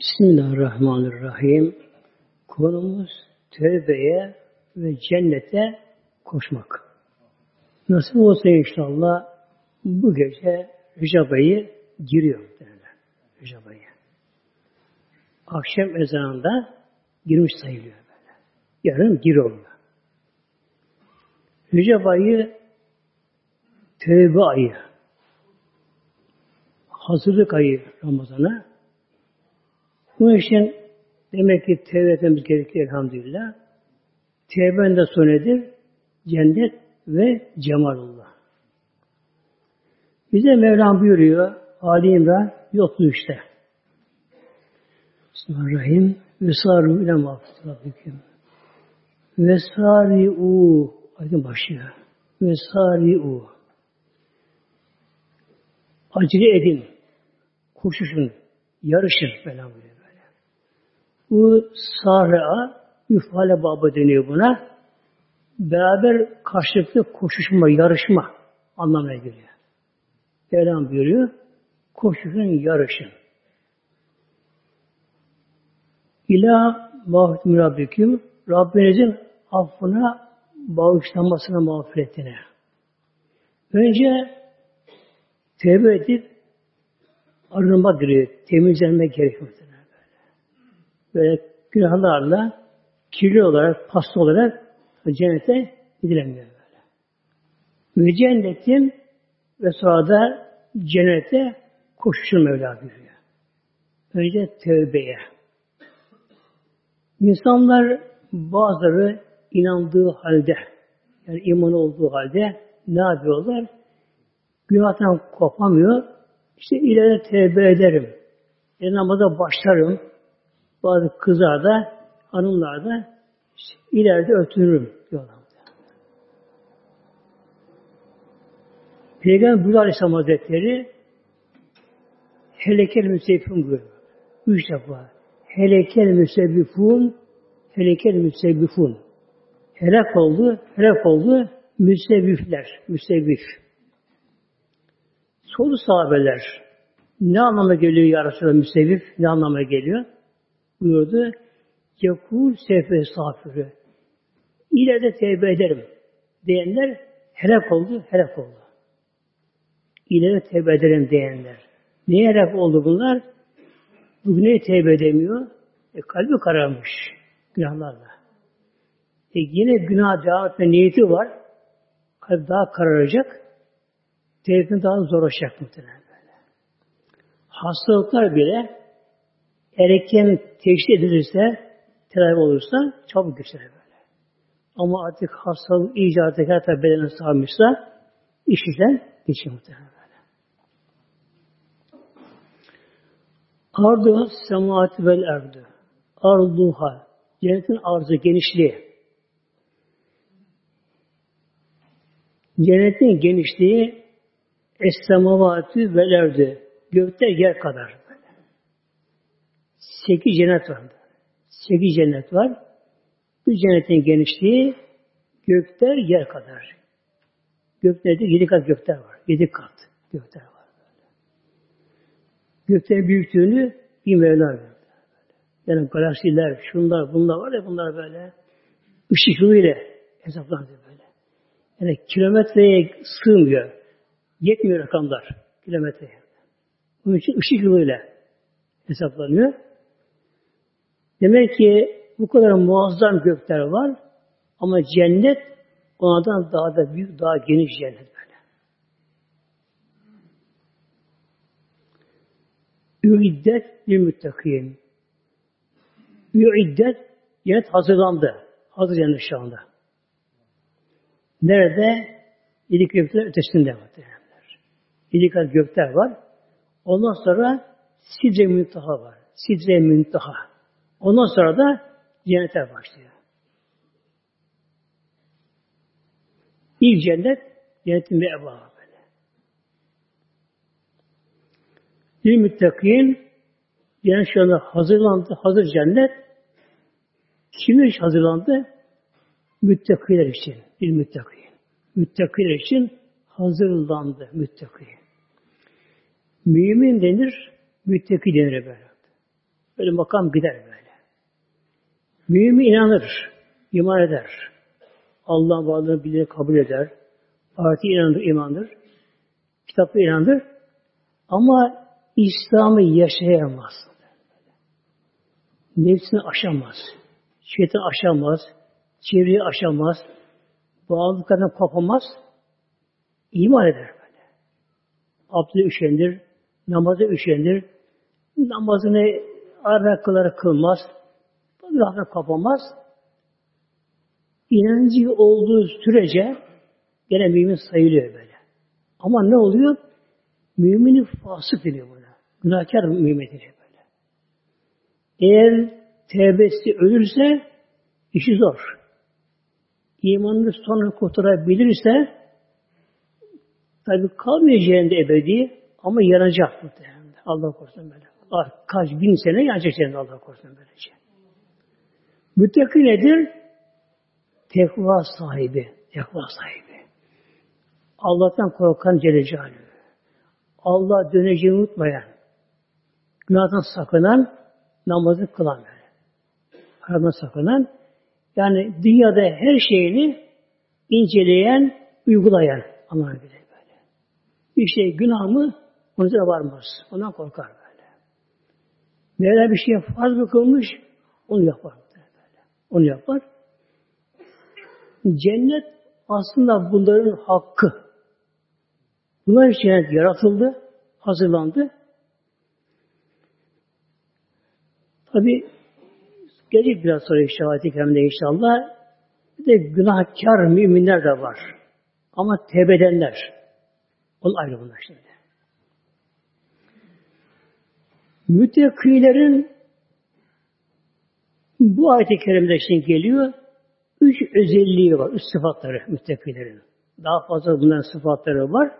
Bismillahirrahmanirrahim. Konumuz tövbeye ve cennete koşmak. Nasıl olsa inşallah bu gece Recep ayı giriyor. Recep ayı. Akşam ezanında girmiş sayılıyor böyle. Yarın giriyor. Recep ayı tövbe ayı. Hazırlık ayı Ramazan'a. Bunun için demek ki tevbe etmemiz gerekiyor elhamdülillah. Tevbenin de sonu nedir? Cennet ve cemalullah. Bize Mevlam buyuruyor Ali İmran 33'te. Bismillahirrahmanirrahim. Ve saru ile mağfiret Rabbiküm. Ve sari'u aydın başlıyor. Ve sari'u acele edin. Koşuşun. Yarışın falan böyle. Bu sarı'a müfale baba deniyor buna. Beraber karşılıklı koşuşma, yarışma anlamına geliyor. Mevlam buyuruyor. Koşuşun, yarışın. İla mağfiret Rabbiküm Rabbinizin affına, bağışlanmasına, mağfiretine. Önce tevbe edip arınmak gerekiyor. Temizlenmek gerekiyor. Böyle. günahlarla kirli olarak, pasta olarak cennete gidilemiyor böyle. Ve cennetin ve sonra da cennete koşuşun Mevla buyuruyor. Önce tövbeye. İnsanlar bazıları inandığı halde, yani iman olduğu halde ne yapıyorlar? Günahtan kopamıyor. İşte ileride tevbe ederim. E namaza başlarım. Bazı kızlar da, hanımlar da işte ileride ötürürüm diyorlar. Peygamber Bülü Aleyhisselam Hazretleri helekel müsebifun buyuruyor. Üç defa. Helekel müsebifun helekel müsebifun. Helak oldu, helak oldu müsebifler, müsebif. Soru sahabeler ne anlama geliyor ya Resulallah müsebif? Ne anlama geliyor? Buyurdu. Yakul sefe safiri. İleride tevbe ederim diyenler helak oldu, helak oldu. İleride tevbe ederim diyenler. Niye helak oldu bunlar? Bugüne tevbe edemiyor. E, kalbi kararmış günahlarla. E, yine günah devam etme niyeti var. Kalp daha kararacak. Tevbin daha zorlaşacak muhtemelen böyle. Hastalıklar bile erken teşhis edilirse, tedavi olursa çabuk geçer böyle. Ama artık hastalık iyice artık her tarafı bedene sarmışsa işinden geçiyor muhtemelen böyle. Ardu semaati vel erdu. Arduha. Cennetin arzı, genişliği. Cennetin genişliği Es-semavatü velerdi. Gökte yer kadar. Sekiz cennet var. Sekiz cennet var. Bu cennetin genişliği gökler yer kadar. Göklerde yedi kat gökler var. Yedi kat gökler var. Göklerin büyüklüğünü bir Mevla verdi. Yani galaksiler, şunlar, bunlar var ya bunlar böyle. Işık hızıyla hesaplandı böyle. Yani kilometreye sığmıyor. Yetmiyor rakamlar kilometreye. Bunun için ışık yılıyla hesaplanıyor. Demek ki bu kadar muazzam gökler var ama cennet onlardan daha da büyük, daha geniş cennet böyle. Üiddet bir müttakiyin. Üiddet cennet hazırlandı. Hazır cennet şu anda. Nerede? Yedi gökler ötesinde. Yedi kat gökler var. Ondan sonra Sidre Müntaha var. Sidre Müntaha. Ondan sonra da cennetler başlıyor. İlk cennet cennetin bir eba böyle. Bir müttakin cennet şu anda hazırlandı. Hazır cennet. Kim için hazırlandı? Müttakiler için. Bir müttakin. Müttakiler için hazırlandı müttaki. Mümin denir, müttaki denir böyle. Böyle makam gider böyle. Mümin inanır, iman eder. Allah'ın varlığını bilir, kabul eder. Parti inanır, imandır. Kitapta inanır. Ama İslam'ı yaşayamaz. Nefsini aşamaz. Şeytan aşamaz. Çevreyi aşamaz. Bağlılıklardan kopamaz. İman eder böyle. Abdü üşendir. Namazı üşendir. Namazını arada kılarak kılmaz. Günahına kapamaz. İnancı olduğu sürece gene mümin sayılıyor böyle. Ama ne oluyor? Mümini fasık deniyor buna. Günahkar mümin deniyor böyle. Eğer tevbesi ölürse işi zor. İmanını sonra kurtarabilirse tabi kalmayacağında ebedi ama yanacak muhtemelen. Allah korusun böyle. Kaç bin sene yanacak cennet Allah korusun böylece. Müttaki nedir? Tekva sahibi. Tekva sahibi. Allah'tan korkan Celle Celaluhu. Allah döneceğini unutmayan, günahdan sakınan, namazı kılan böyle. Haramdan sakınan, yani dünyada her şeyini inceleyen, uygulayan Allah'ın bilir böyle. Bir şey günah mı ona varmaz. Ondan korkar böyle. Mevla bir şey farz mı kılmış onu yapar. Onu yapar. Cennet aslında bunların hakkı. Bunlar için cennet yaratıldı, hazırlandı. Tabi gelecek biraz sonra inşallah ayet inşallah bir de günahkar müminler de var. Ama tevbe edenler. Onun ayrı bunlar şimdi. Müttekilerin bu ayet-i kerimde şimdi geliyor. Üç özelliği var, üç sıfatları müttekilerin. Daha fazla bunların sıfatları var.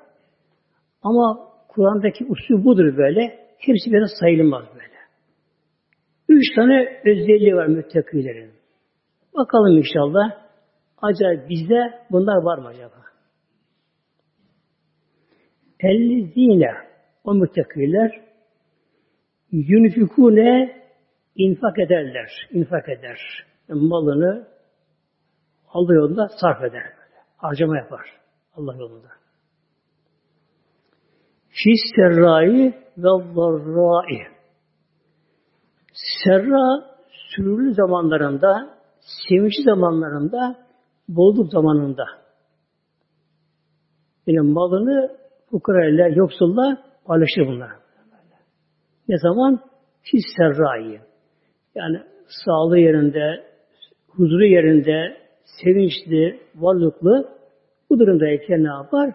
Ama Kur'an'daki usul budur böyle. Hepsi biraz sayılmaz böyle. Üç tane özelliği var müttakilerin. Bakalım inşallah. Acaba bizde bunlar var mı acaba? Ellezine o müttakiler yunfikune infak ederler. infak eder. Malını Allah yolunda sarf eder. Harcama yapar. Allah yolunda. Fis serrai ve zarrai. Serra sürülü zamanlarında, sevinçli zamanlarında, bolluk zamanında. Yani malını fukarayla, yoksulla paylaşır bunlar. Ne zaman? Fis serrai. Yani sağlığı yerinde, huzuru yerinde, sevinçli, varlıklı bu durumdayken ne yapar?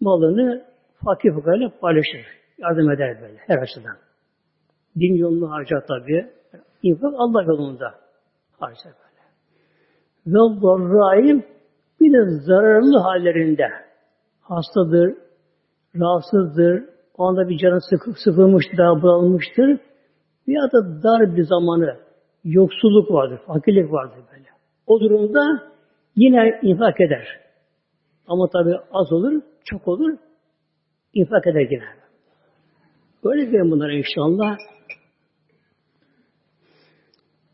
Malını fakir fukarayla paylaşır. Yardım eder böyle her açıdan. Din yolunu harcar tabi. İnfak Allah yolunda harcar böyle. Ve zarraim bir de zararlı hallerinde hastadır, rahatsızdır, o anda bir canı sıkı, sıkılmıştır, daha bunalmıştır. Ya da dar bir zamanı, yoksulluk vardır, fakirlik vardır böyle. O durumda yine infak eder. Ama tabi az olur, çok olur, infak eder yine. Böyle diyelim bunlara inşallah.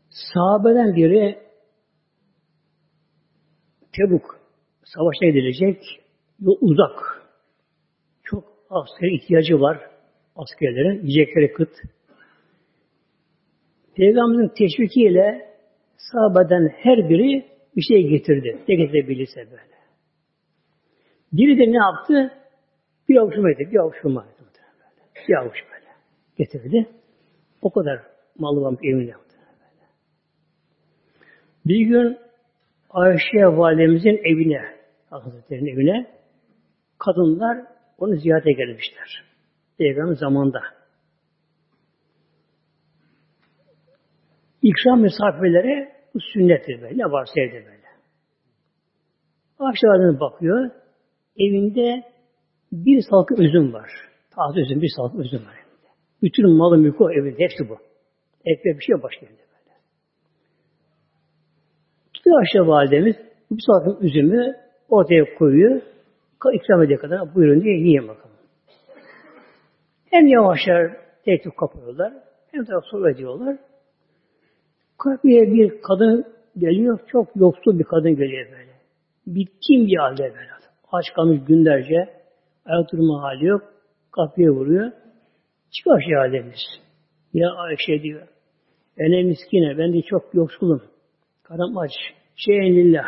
Sahabeden biri Tebuk savaşa gidilecek yol uzak. Çok asker ihtiyacı var askerlerin. Yiyecekleri kıt. Peygamberin teşvikiyle sahabeden her biri bir şey getirdi. Ne getirebilirse böyle. Biri de ne yaptı? Bir avuçuma getirdi. Bir avuçuma. Bir avuç böyle. Getirdi. O kadar malı var evinde. Bir gün Ayşe validemizin evine, Hazretleri'nin evine kadınlar onu ziyarete gelmişler. Peygamber zamanında. İkram misafirlere bu sünnettir böyle. Ne varsa evde böyle. Aşağıdan bakıyor. Evinde bir salkım üzüm var. Taze üzüm, bir salkım üzüm var evinde. Bütün malı mülkü evinde. Hepsi bu. Ekmek bir şey başka evinde böyle. Tutuyor aşağı validemiz. Bu salkım üzümü ortaya koyuyor. İkram ediyor kadar buyurun diye yiyin bakalım. Hem yavaşlar tek kapıyorlar Hem de sohbet ediyorlar. Kapıya bir kadın geliyor. Çok yoksul bir kadın geliyor böyle. Bitkin bir halde böyle. Aç kalmış günlerce. Ayak durma hali yok. Kapıya vuruyor. Çıkar şey halimiz. Ya Ayşe diyor. Ene miskine. Ben de çok yoksulum. Karım aç. Şeyen lillah.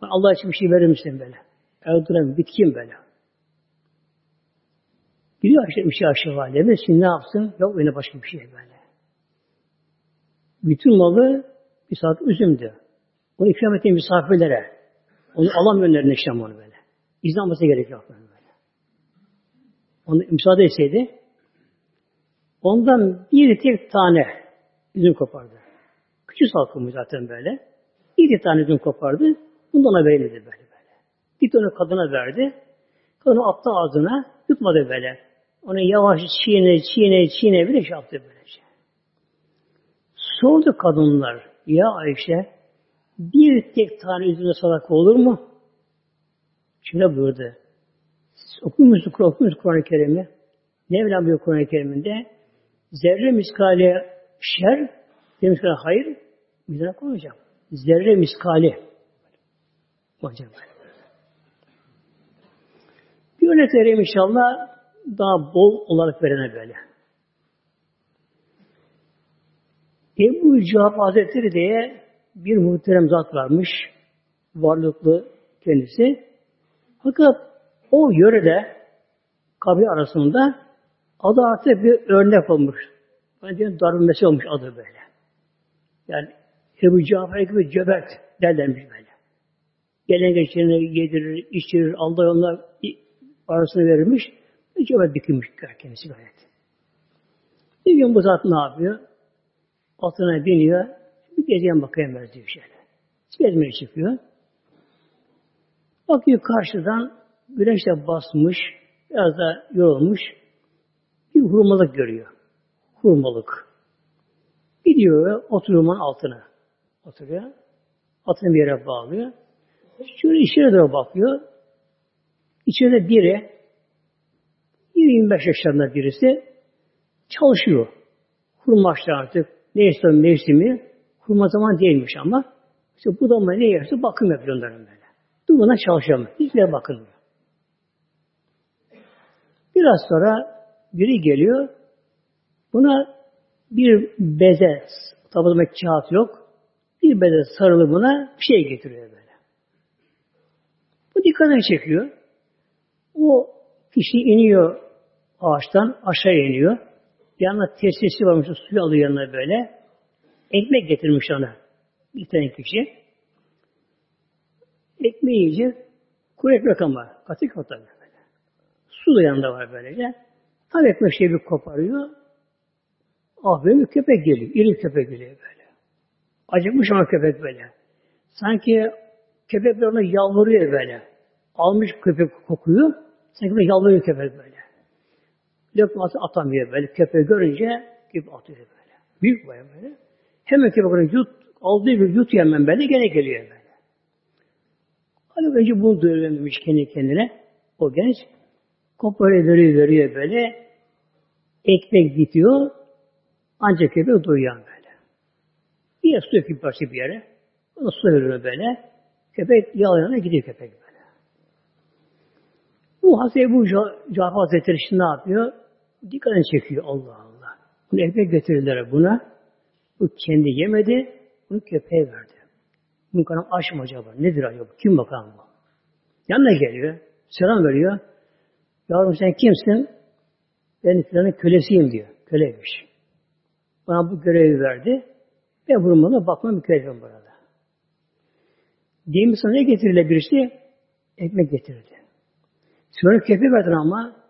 Allah için bir şey verir misin böyle? Ayak duramıyor. Bitkin böyle. Gidiyor işte bir şey aşağı validemiz. Şimdi ne yapsın? Yok öyle başka bir şey böyle. Bütün malı bir saat üzümdü. Onu ikram ettiği misafirlere. Onu alamıyor önlerine işte onu böyle. İzin alması gerekiyor böyle. Onu müsaade etseydi ondan bir tek tane üzüm kopardı. Küçük salkımı zaten böyle. Bir tane üzüm kopardı. Bundan ona verildi böyle böyle. Bir tane kadına verdi. Kadın attı ağzına. Yutmadı böyle. Onu yavaş çiğne, çiğne, çiğne bile şey yaptı böylece. Sordu kadınlar, ya Ayşe, bir tek tane üzümde sadaka olur mu? Şöyle buyurdu. Musun, okur musun Kur'an-ı Kerim'i? Mevlam diyor Kur'an-ı Kerim'inde? Zerre miskali şer, demiş ki hayır, mizana koyacağım. Zerre miskali. Hocam. Bir örnek vereyim inşallah daha bol olarak verene böyle. Ebu Cevap Hazretleri diye bir muhterem zat varmış. Varlıklı kendisi. Fakat o yörede kabir arasında adı artık bir örnek olmuş. Ben diyorum darbe olmuş adı böyle. Yani Ebu Cafer gibi cöbert derlermiş böyle. Gelen geçeni yedirir, içirir, Allah onlar parasını verirmiş. Cömert dikilmiş kendisi gayet. Bir gün bu zat ne yapıyor? Atına biniyor. Bir gezeyim bakayım ben diyor şöyle. Gezmeye çıkıyor. Bakıyor karşıdan güneş de basmış, biraz da yorulmuş. Bir hurmalık görüyor. Hurmalık. Gidiyor oturumun altına. Oturuyor. Atını bir yere bağlıyor. Şöyle içeri doğru bakıyor. İçeride biri 25 yaşlarında birisi çalışıyor. Hurma artık. Neyse mevsimi kurma zaman değilmiş ama işte bu da ne yerse bakım yapıyor onların böyle. Durmadan çalışamıyor. Hiçbir bakılmıyor. Biraz sonra biri geliyor. Buna bir beze, tabi kağıt yok. Bir beze sarılı buna bir şey getiriyor böyle. Bu dikkatini çekiyor. O kişi iniyor ağaçtan aşağı iniyor. Yanına tesisi varmış, suyu alıyor yanına böyle. Ekmek getirmiş ona. Bir tane kişi. Ekmeği yiyecek. Kuru ekmek ama. Katı katı böyle. Su da yanında var böylece. Tam ekmek şey bir koparıyor. Aferin bir köpek geliyor. İri köpek geliyor böyle. Acıkmış ama köpek böyle. Sanki köpek ona yalvarıyor böyle. Almış köpek kokuyor. Sanki böyle yalvarıyor köpek böyle. Lokması atamıyor böyle. Köpeği görünce gibi atıyor böyle. Büyük bayağı böyle. Hemen köpek yut, aldığı bir yut hemen böyle gene geliyor böyle. Hani önce bunu duyurmuş kendi kendine. O genç koparıyor veriyor veriyor böyle. Ekmek bitiyor. Ancak köpek doyuyor böyle. Bir su yapıyor bir yere. Ona su veriyor böyle. Köpek yalayana gidiyor köpek böyle. Bu Hazreti Ebu Cafer Hazretleri şimdi ne yapıyor? Dikkatini çekiyor Allah Allah. Bunu ekmek getirirler buna. Bu kendi yemedi, bunu köpeğe verdi. Bunun kanı aç mı acaba? Nedir acaba? Kim bakalım bu? Yanına geliyor, selam veriyor. Yavrum sen kimsin? Ben filanın kölesiyim diyor. Köleymiş. Bana bu görevi verdi. Ben vurmana bakmam mükellefim burada. Diyeyim sana ne getirirle birisi? Ekmek getirirdi. Sonra köpeği verdin ama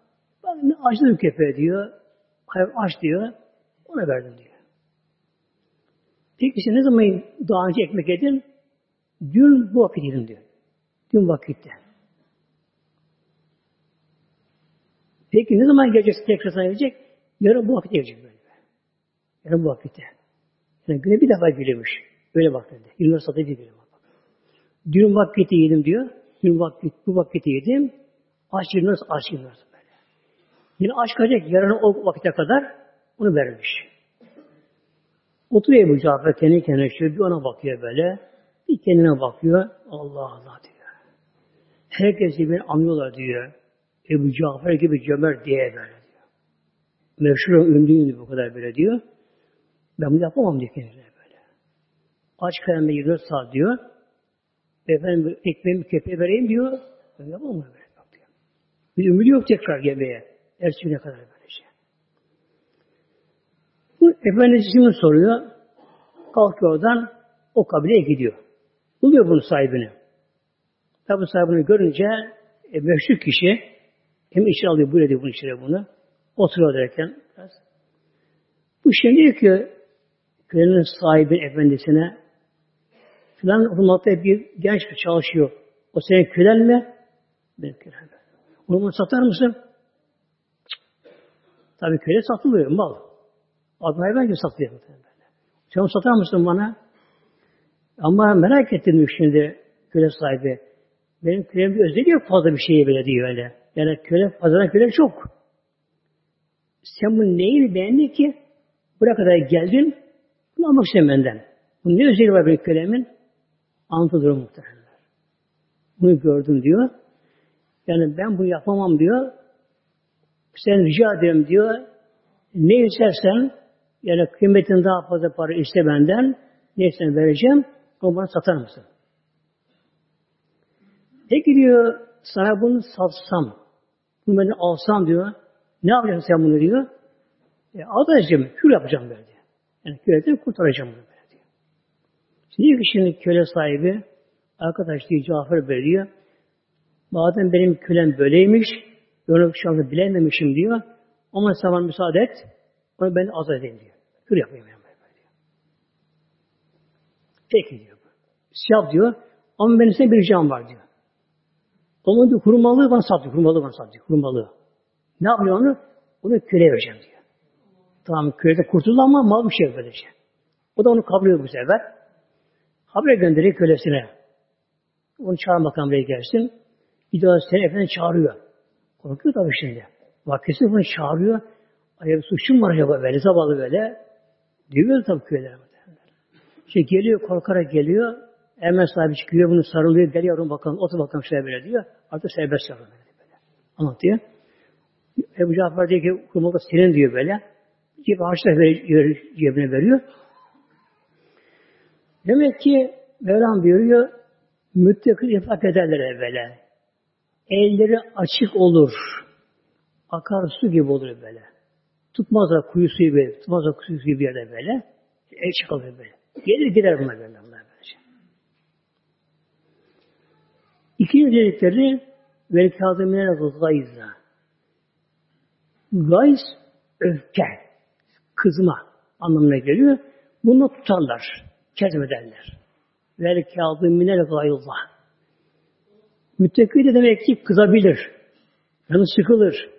bak ne açtı köpeği diyor. Hayır aç diyor. Ona verdim diyor. Peki işte ne zaman daha önce ekmek yedin? Dün bu vakit yedim diyor. Dün vakitte. Peki ne zaman geleceksin tekrar sana gelecek? Yarın bu vakitte gelecek böyle. Yarın bu vakitte. Yani güne bir defa geliyormuş. Böyle bak dedi. Yıllar satı bir bak. Dün vakitte yedim diyor. Dün vakit, bu vakitte yedim. Aç yıllar, aç yıllar böyle. Yine aç kalacak yarın o vakite kadar onu vermiş. Oturuyor bu Cafer kendi kendine şöyle bir ona bakıyor böyle. Bir kendine bakıyor. Allah Allah diyor. Herkes birbirini anlıyorlar diyor. Ebu Cafer gibi cömert diye böyle diyor. Meşhur ünlüyüm bu kadar böyle diyor. Ben bunu yapamam diyor kendine böyle. Aç kalemi 24 saat diyor. Efendim ekmeğimi kepeğe vereyim diyor. Ben yapamam böyle. Bir ümidi yok tekrar yemeğe. Ertesi kadar böyle şey. Bu Efendimiz şimdi soruyor. Kalkıyor oradan o kabileye gidiyor. Buluyor bunun sahibini. Tabi sahibini görünce e, meşhur kişi hem içeri alıyor, buyur ediyor bunu içeri bunu. Oturuyor derken biraz. Bu şimdi diyor ki kölenin sahibi efendisine filan hurmatta bir genç bir çalışıyor. O senin kölen mi? Benim kölen. Onu satar mısın? Tabii köle satılıyor mal. Adam hayvan gibi satılıyor. Sen onu satar mısın bana? Ama merak ettim şimdi köle sahibi. Benim kölemin bir özelliği yok fazla bir şeye bile diyor öyle. Yani köle, fazla köle çok. Sen bu neyi beğendin ki? Buraya kadar geldin, bunu almak istedim benden. Bu ne özelliği var benim kölemin? Anlatılır muhtemelen. Bunu gördüm diyor. Yani ben bunu yapamam diyor. Sen rica ederim diyor. Ne istersen yani kıymetin daha fazla para iste benden. Ne istersen vereceğim. Ama bana satar mısın? Peki diyor sana bunu satsam, bunu ben alsam diyor. Ne yapacaksın sen bunu diyor. E, alacağım, kür yapacağım böyle diyor. Yani küreden kurtaracağım bunu böyle diyor. Şimdi diyor ki şimdi köle sahibi arkadaş diyor Cafer veriyor. Madem benim kölem böyleymiş, onu şu anda bilememişim diyor. Ama sana müsaade et, onu ben azat edeyim diyor. Kür yapayım yani böyle diyor. Peki diyor. Siyah diyor. Ama benim senin bir ricam var diyor. Onun diyor hurmalığı bana sattı. Hurmalığı bana sattı. Hurmalığı. Ne yapıyor onu? Onu köle vereceğim diyor. Tamam kölede kurtuldu ama mal bir şey böylece. O da onu kabul ediyor bu sefer. Haber gönderiyor kölesine. Onu çağır bakalım buraya gelsin. Daha seni efendim çağırıyor. Korkuyor tabii şimdi. Vakisi bunu çağırıyor. Ay suçum var acaba böyle zavallı böyle. Diyor tabii köyler. İşte geliyor korkarak geliyor. Hemen sahibi çıkıyor bunu sarılıyor. Gel yavrum bakalım otur bakalım şöyle böyle diyor. Artık serbest yavrum böyle. Anlatıyor. Ebu Cafer diyor ki kurmalı senin diyor böyle. Cep harçlar veriyor, cebine veriyor. Demek ki Mevlam buyuruyor müttakil infak ederler böyle. Elleri açık olur. Akar su gibi olur böyle. Tutmazlar kuyu suyu gibi, tutmazlar kuyu suyu bir yerde böyle. El çıkalıyor böyle. Gelir gider bunlar böyle. Bunlar böylece. İkinci dedikleri vel kâzimine gayza. Gayz öfke, kızma anlamına geliyor. Bunu tutarlar, kezmederler. Vel kâzimine gayza. Müttaki de demek ki kızabilir. Yanı sıkılır.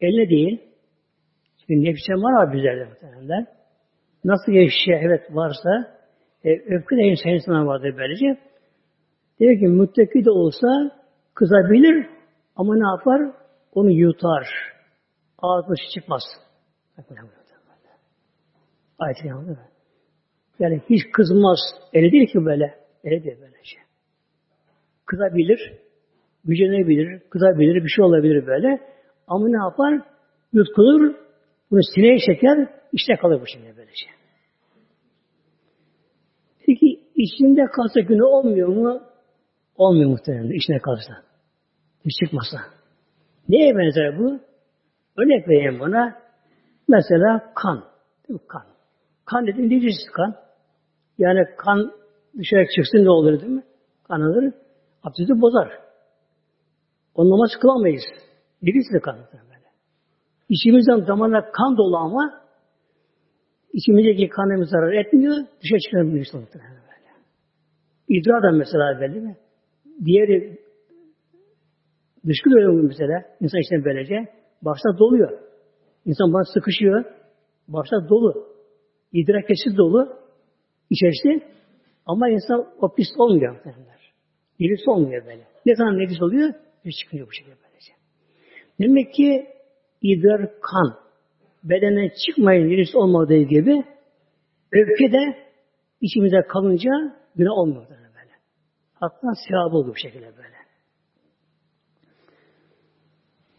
Eline değil. Çünkü nefse var abi bizlerde muhtemelen. Nasıl bir şehvet varsa e, öfke de insan vardır böylece. Diyor ki müttaki de olsa kızabilir ama ne yapar? Onu yutar. Ağzına çıkmaz. Ayet yandı Yani hiç kızmaz. Öyle değil ki böyle. Öyle değil böylece. Kızabilir, gücenebilir, kızabilir, bir şey olabilir böyle. Ama ne yapar? Yutkulur, bunu sineye çeker, işte kalır bu şimdi böylece. Peki içinde kalsa günü olmuyor mu? Olmuyor muhtemelen içine kalsa. Hiç çıkmasa. Neye benzer bu? Örnek vereyim buna. Mesela kan. Kan. Kan dediğim necisiz kan. Yani kan dışarı çıksın ne olur değil mi? Kan alır. Abdesti bozar. O namaz kılamayız. Necisiz kan. Böyle. İçimizden damarlar kan dolu ama içimizdeki kanımız zarar etmiyor. Dışarı çıkamıyor. Böyle. İdrar da mesela belli mi? Diğeri dışkı öyle mesela. İnsan içine böylece. Başta doluyor. İnsan bana sıkışıyor. Başta dolu. İdrar kesit dolu. İçerisi. Ama insan o pis olmuyor. Nefis olmuyor böyle. Ne zaman nefis oluyor? Bir çıkıyor bu şekilde böylece. Demek ki idrar kan bedene çıkmayın nefis olmadığı gibi Öfke de içimizde kalınca günah olmuyor böyle. Hatta sevabı olur bu şekilde böyle.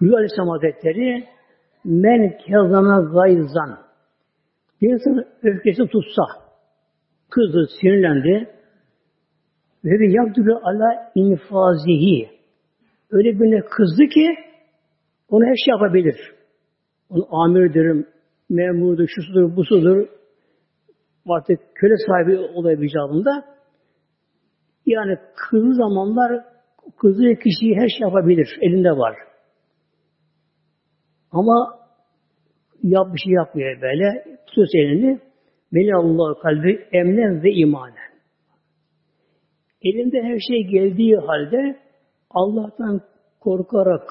Buyuruyor Aleyhisselam Hazretleri men kezame gayzan bir insan öfkesi tutsa kızdı, sinirlendi ve bir yakdülü ala infazihi öyle birine kızdı ki onu her şey yapabilir. Onu amirdir, memurdur, şusudur, busudur, artık köle sahibi olabileceğinde yani kızı zamanlar kızı kişiyi her şey yapabilir. Elinde var. Ama yap bir şey yapmıyor böyle. Tutuyor elini. Meli Allah kalbi emnen ve imanen. Elinde her şey geldiği halde Allah'tan korkarak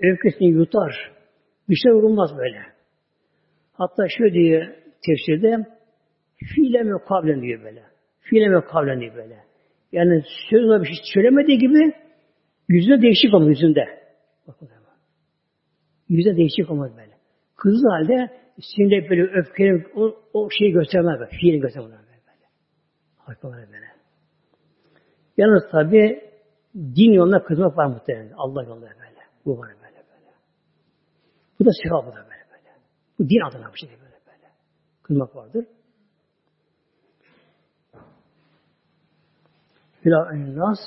öfkesini yutar. Bir şey vurulmaz böyle. Hatta şöyle diyor tefsirde fiile mi kavlen diyor böyle. Fiile mi kavlen diyor böyle. Yani sözle bir şey söylemediği gibi yüzünde değişik olmuş yüzünde. Bakın Yüzde değişik olmaz böyle. Kızlı halde sinirle böyle öfkeli o, o şeyi göstermez böyle. Fiili göstermez böyle. böyle. Harikalar böyle. Yalnız tabi din yoluna kızmak var muhtemelen. Allah yolunda böyle. Bu var böyle böyle. Bu da sevabı da böyle böyle. Bu din adına bir şey böyle böyle. Kızmak vardır. Filah nas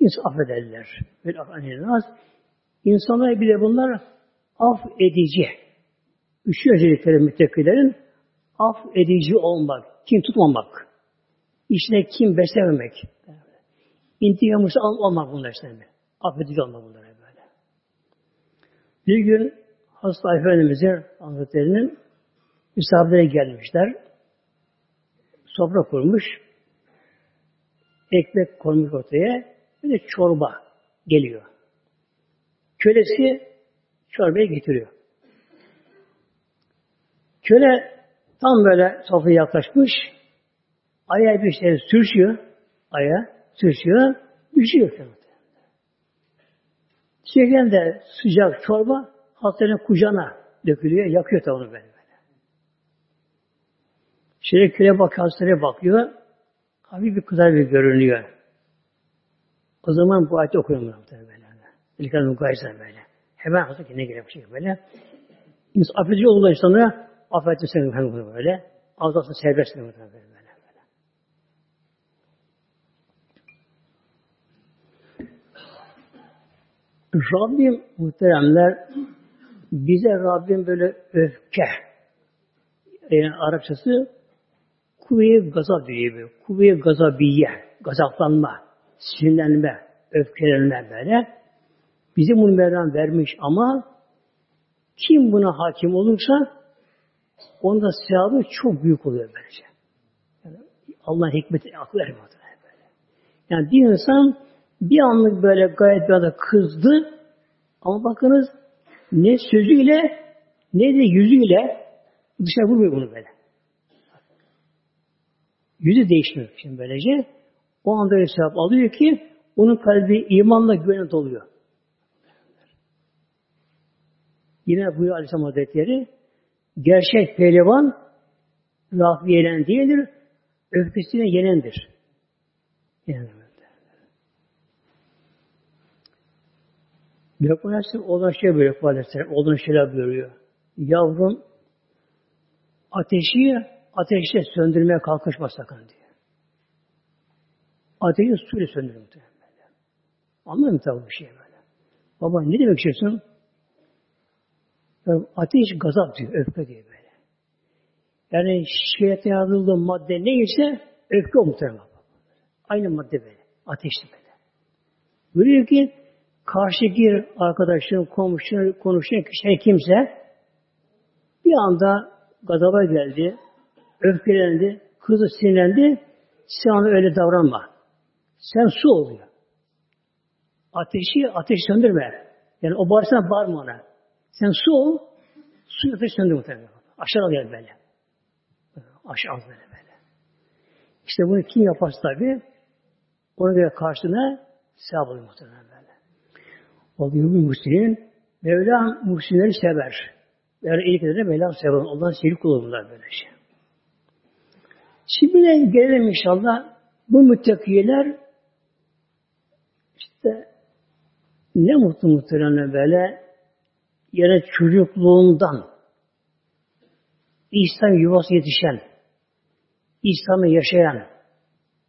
insan affederler. Filah nas insanlar bile bunlar af edici. Üçü özellikleri müttekilerin af edici olmak, kim tutmamak, içine kim beslememek, intikamısı olmak bunlar işte. Affedici olmak bunlar böyle. Bir gün hasta Efendimiz'e Hazretleri'nin misafirlere gelmişler. Sofra kurmuş. Ekmek koymuş ortaya. Bir de çorba geliyor. Kölesi çorbayı getiriyor. Köle tam böyle sofraya yaklaşmış. Ayağı bir şey sürüşüyor. Ayağı sürüşüyor. Düşüyor. Çeken de sıcak çorba hastanın kucağına dökülüyor. Yakıyor tabi böyle. Şöyle köle bak hastaneye bakıyor. Hafif bir kızar bir görünüyor. O zaman bu ayeti okuyorum muhtemelen böyle. İlkan mukayese böyle. Hemen hazır kendine gelen bir şey böyle. İnsan affedici olduğu insanlara affetti seni böyle. Azalsın serbest böyle böyle. böyle. Rabbim muhteremler bize Rabbim böyle öfke yani Arapçası kuvve gazab diyor. Kuvve gazabiye, gazaplanma, sinirlenme, öfkelenme böyle. Bize bunu Mevlam vermiş ama kim buna hakim olursa onda sevabı çok büyük oluyor böylece. Yani Allah'ın hikmeti akıl. Böyle. Yani bir insan bir anlık böyle gayet bir anda kızdı ama bakınız ne sözüyle ne de yüzüyle dışarı vurmuyor bunu böyle. Yüzü değişmiyor şimdi böylece. O anda sevap alıyor ki onun kalbi imanla güvenle doluyor. Yine buyuruyor Aleyhisselam Hazretleri gerçek pehlivan rafi yenen değildir, öfkesine yenendir. Yenendir. Lokman Aleyhisselam olan şey böyle Aleyhisselam olan şeyler buyuruyor. Yavrum ateşi ateşle söndürmeye kalkışma sakın diyor. Ateşi suyla muhtemelen. Anladın mı tabi bir şey böyle? Baba ne demek istiyorsun? Yani ateş gazap diyor, öfke diyor böyle. Yani şeytan yazıldığı madde neyse öfke o muhtemelen. Aynı madde böyle. Ateşli böyle. Buyuruyor ki karşıki arkadaşın, komşunun, konuşan kişi kimse bir anda gazaba geldi, öfkelendi, kızı sinirlendi, sen öyle davranma. Sen su oluyor. Ateşi ateş söndürme. Yani o bağırsana bağırma ona. Sen su ol, su ateş söndür muhtemelen. Aşağı gel böyle. Aşağı böyle böyle. İşte bunu kim yaparsa tabi ona göre karşına sevap oluyor muhtemelen. O bir Müslümin Mevla Müslümanları sever. Yani ilk edene Mevla sever. Allah'ın sevgi kulu bunlar böyle şey. Şimdi gelelim inşallah bu müttakiler işte ne mutlu muhtemelen böyle yine çocukluğundan İslam yuvası yetişen, İslam'ı yaşayan,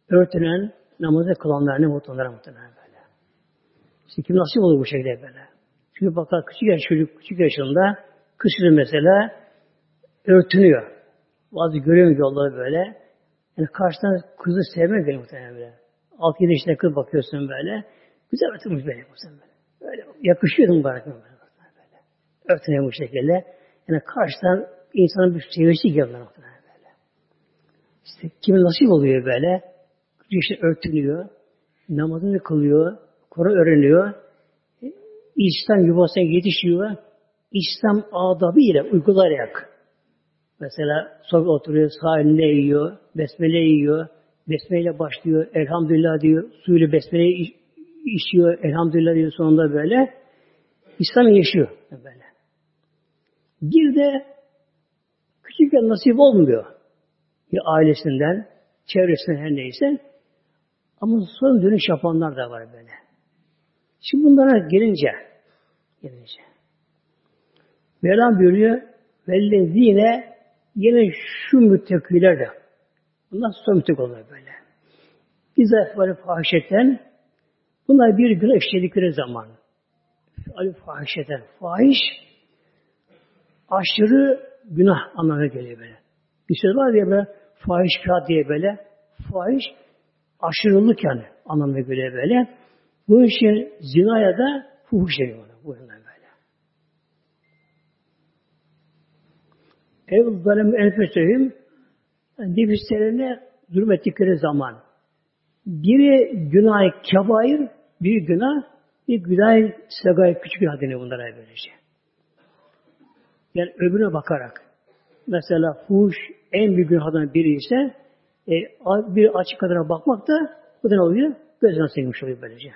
örtünen, namazı kılanlar ne mutlu onlara muhtemelen. İşte kim nasip olur bu şekilde böyle. Çünkü bakar küçük yaş çocuk küçük yaşında kışın mesela örtünüyor. Bazı göremiyor yolları böyle. Yani karşıdan kızı sevmek benim muhtemelen böyle. 6-7 yaşında kız bakıyorsun böyle. Güzel örtünmüş böyle muhtemelen böyle. Böyle yakışıyor mu bana böyle. Örtünüyor bu şekilde. Yani karşıdan insanın bir sevgisi geliyor muhtemelen böyle. İşte kimin nasip oluyor böyle. İşte örtünüyor. Namazını kılıyor. Kur'an öğreniyor. İslam yuvasına yetişiyor. İslam adabı ile uygulayarak Mesela sofra oturuyor, sahilinde yiyor, besmele yiyor, besmele başlıyor, elhamdülillah diyor, suyuyla besmele içiyor, elhamdülillah diyor sonunda böyle. İslam yaşıyor böyle. Bir de küçükken nasip olmuyor. Ya ailesinden, çevresinden her neyse. Ama son dönüş yapanlar da var böyle. Şimdi bunlara gelince, gelince. Mevlam buyuruyor, vellezine Yine şu müttakiler de bunlar son müttek oluyor böyle. Bize böyle fahişeten bunlar bir gün işledikleri zaman Ali fahişeten fahiş aşırı günah anlamına geliyor böyle. Bir söz var diye böyle fahiş kağıt diye böyle fahiş aşırılık yani anlamına geliyor böyle. Bu işin zinaya da fuhuş deniyor. Bu Ev zalim enfesehim nefislerine zulmettikleri zaman biri günah kebair, bir günah, bir günah segay küçük günah deniyor bunlara böylece. Yani öbürüne bakarak. Mesela fuhuş en büyük günahdan biri ise e, bir açık kadına bakmak da bu da ne oluyor? Gözden silmiş oluyor böylece.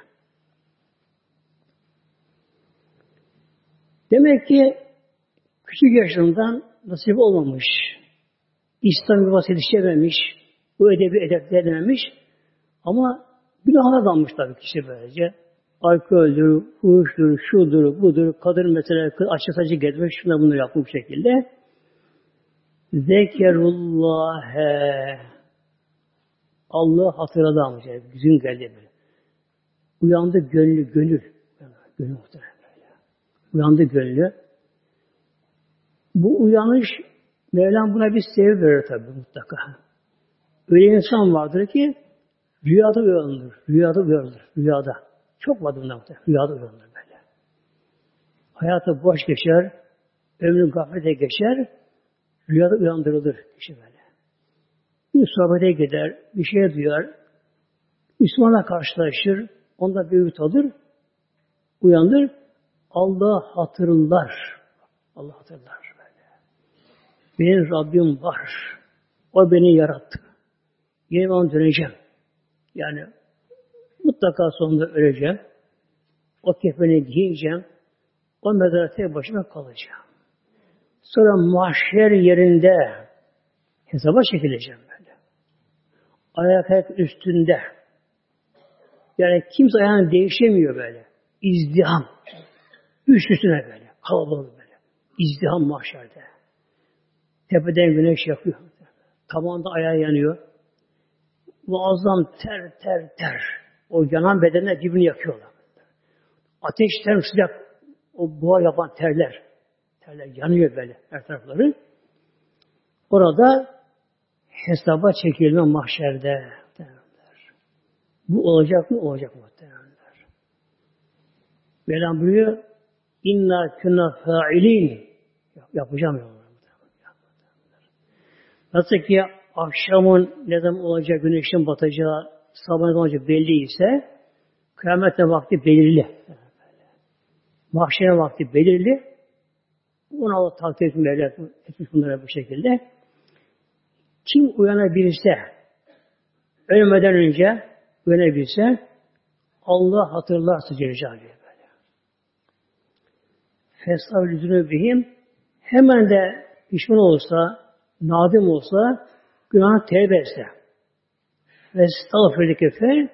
Demek ki küçük yaşından nasip olmamış. İslam yuvası yetişememiş. Bu edebi edeplenememiş. Ama günahına dalmış tabii kişi böylece. Alkoldür, fuhuştur, şudur, budur, kadın mesela açı saçı gezmek, şuna bunu yapmış şekilde. Zekerullâhe Allah hatırladı şey, gün geldi böyle. Uyandı gönlü, gönül. Gönül muhtemelen. Uyandı gönlü. Bu uyanış Mevlam buna bir sebep verir tabi mutlaka. Öyle insan vardır ki rüyada uyanır. Rüyada uyanır. Rüyada. Çok var bundan Rüyada uyanır böyle. Hayatı boş geçer. Ömrü gaflete geçer. Rüyada uyandırılır kişi böyle. Bir sohbete gider. Bir şey duyar. Müslümanla karşılaşır. Onda bir ümit alır. Uyanır. Allah hatırlar. Allah hatırlar. Benim Rabbim var. O beni yarattı. Yine ben döneceğim. Yani mutlaka sonunda öleceğim. O kefeni giyeceğim. O mezara tek başıma kalacağım. Sonra mahşer yerinde hesaba çekileceğim böyle. Ayak ayak üstünde. Yani kimse ayağını değişemiyor böyle. İzdiham. Üst üstüne böyle. Kalabalık böyle. İzdiham mahşerde. Tepeden güneş yakıyor. Tabağında ayağı yanıyor. Muazzam ter ter ter. O yanan bedenine dibini yakıyorlar. Ateşten sıcak o buhar yapan terler. Terler yanıyor böyle her tarafları. Orada hesaba çekilme mahşerde. Bu olacak mı? Olacak? Derler. Mevlam buyuruyor İnna künna fa'ilin yapacağım ya. Nasıl ki akşamın ne zaman olacağı, güneşin batacağı, sabahın olacağı belli ise kıyamette vakti belirli. Mahşere vakti belirli. Bunu Allah takdir etmiş, etmiş bunlara bu şekilde. Kim uyanabilirse, ölmeden önce uyanabilirse, Allah hatırlarsa Celle böyle. Fesavl bihim hemen de pişman olursa, nadim olsa günah tevbe etse ve estağfirlike fe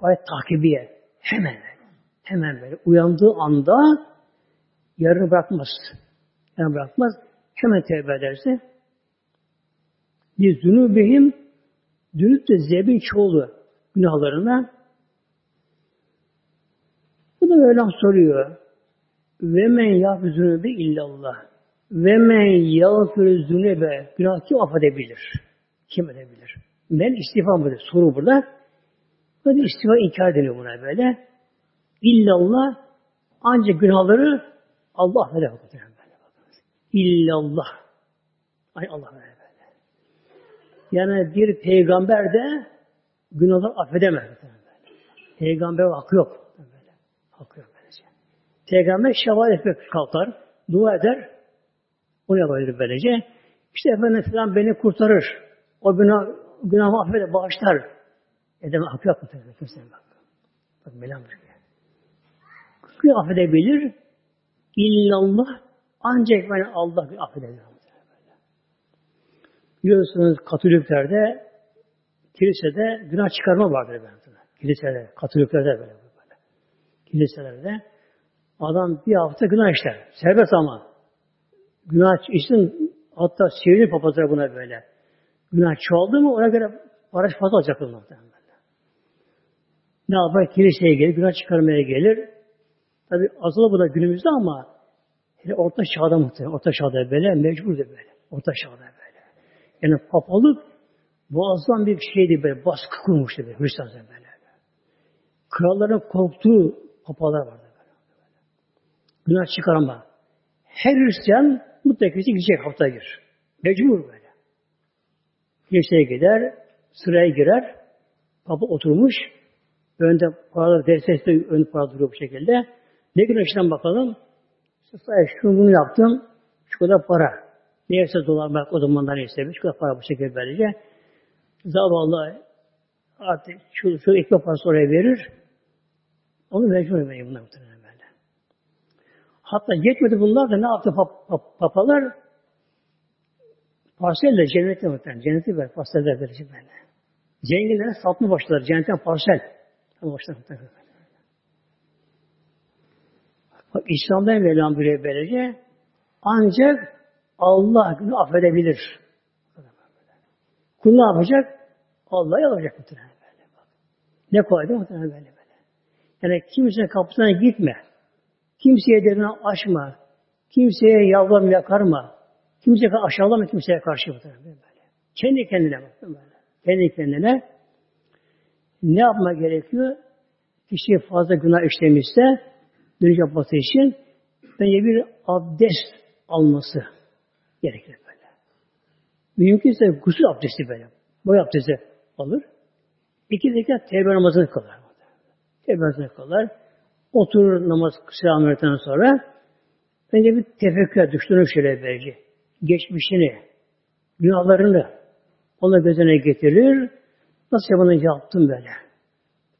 fayet takibiye hemen hemen böyle uyandığı anda yarını bırakmaz. Yani bırakmaz. Hemen tevbe ederse bir zünubihim dönüp de zebin çoğulu günahlarına bu da Mevlam soruyor. Ve men yâfü zünübe illallah. Ve men yâfü zünübe. Günah kim affedebilir? Kim edebilir? Men istifa böyle. Soru burada. Böyle istifa inkar deniyor buna böyle. İllallah ancak günahları Allah affeder. İllallah. Ay Allah böyle. Yani bir peygamber de günahları affedemez. Peygamber hakkı yok. Böyle. Hakkı yok. Peygamber şefaat etmek kalkar, dua eder. Onu yapabilir böylece. İşte efendim falan beni kurtarır. O günah, günahımı affeder, bağışlar. Edemez, hakkı yok. Kimsenin bak. Bak Mevlam diyor. Günah affedebilir. İllallah ancak ben Allah affedebilir. Biliyorsunuz Katoliklerde kilisede günah çıkarma vardır. Böyle. Kiliselerde, Katoliklerde böyle, böyle. Kiliselerde adam bir hafta günah işler. Serbest ama. Günah işin hatta sevinir papazlar buna böyle. Günah çoğaldı mı ona göre baraj fazla alacak böyle. Ne yapar? Kiliseye gelir, günah çıkarmaya gelir. Tabi azılı bu da günümüzde ama hele orta çağda muhtemelen. Orta çağda böyle, mecbur da böyle. Orta çağda böyle. Yani papalık muazzam bir şeydi böyle. Baskı kurmuştu böyle. Hristiyanlar böyle. Kralların korktuğu papalar vardı. Günah çıkarma. Her Hristiyan mutlaka gidecek hafta gir. Mecbur böyle. Kiliseye gider, sıraya girer. Papa oturmuş. Önde paralar, derseste ön para duruyor bu şekilde. Ne gün açıdan bakalım? Sayı şunu bunu yaptım. Şu kadar para. Neyse dolar bak o zamanlar neyse. Şu kadar para bu şekilde böylece. Zavallı artık şu, şu ekmek parası oraya verir. Onu mecbur edeyim bunlar muhtemelen. Hatta yetmedi bunlar da ne yaptı pap, pap, papalar? Parselle cennete muhtemelen. Cenneti ver, parseller verecek böyle. Zenginlere satma başlar. Cennetten parsel. Başlar muhtemelen. Bak İslam'da Mevlam buyuruyor böylece ancak Allah günü affedebilir. Kul ne yapacak? Allah'ı alacak muhtemelen böyle. Ne değil muhtemelen böyle böyle. Yani kimsenin kapısına gitme. Kimseye derini açma. Kimseye yalvarma, yakarma. Kimseye aşağılama kimseye karşı böyle. Kendi kendine bak. Kendi kendine ne yapma gerekiyor? Kişi fazla günah işlemişse dönüş yapması için bence bir abdest alması gerekir böyle. Mümkünse gusül abdesti böyle. Boy abdesti alır. İki rekat tevbe namazını kılar. Tevbe namazını kılar. Oturur namaz selam verdikten sonra bence bir tefekkür düşünür şöyle böylece. Geçmişini, günahlarını ona gözüne getirir. Nasıl bunu yaptım böyle?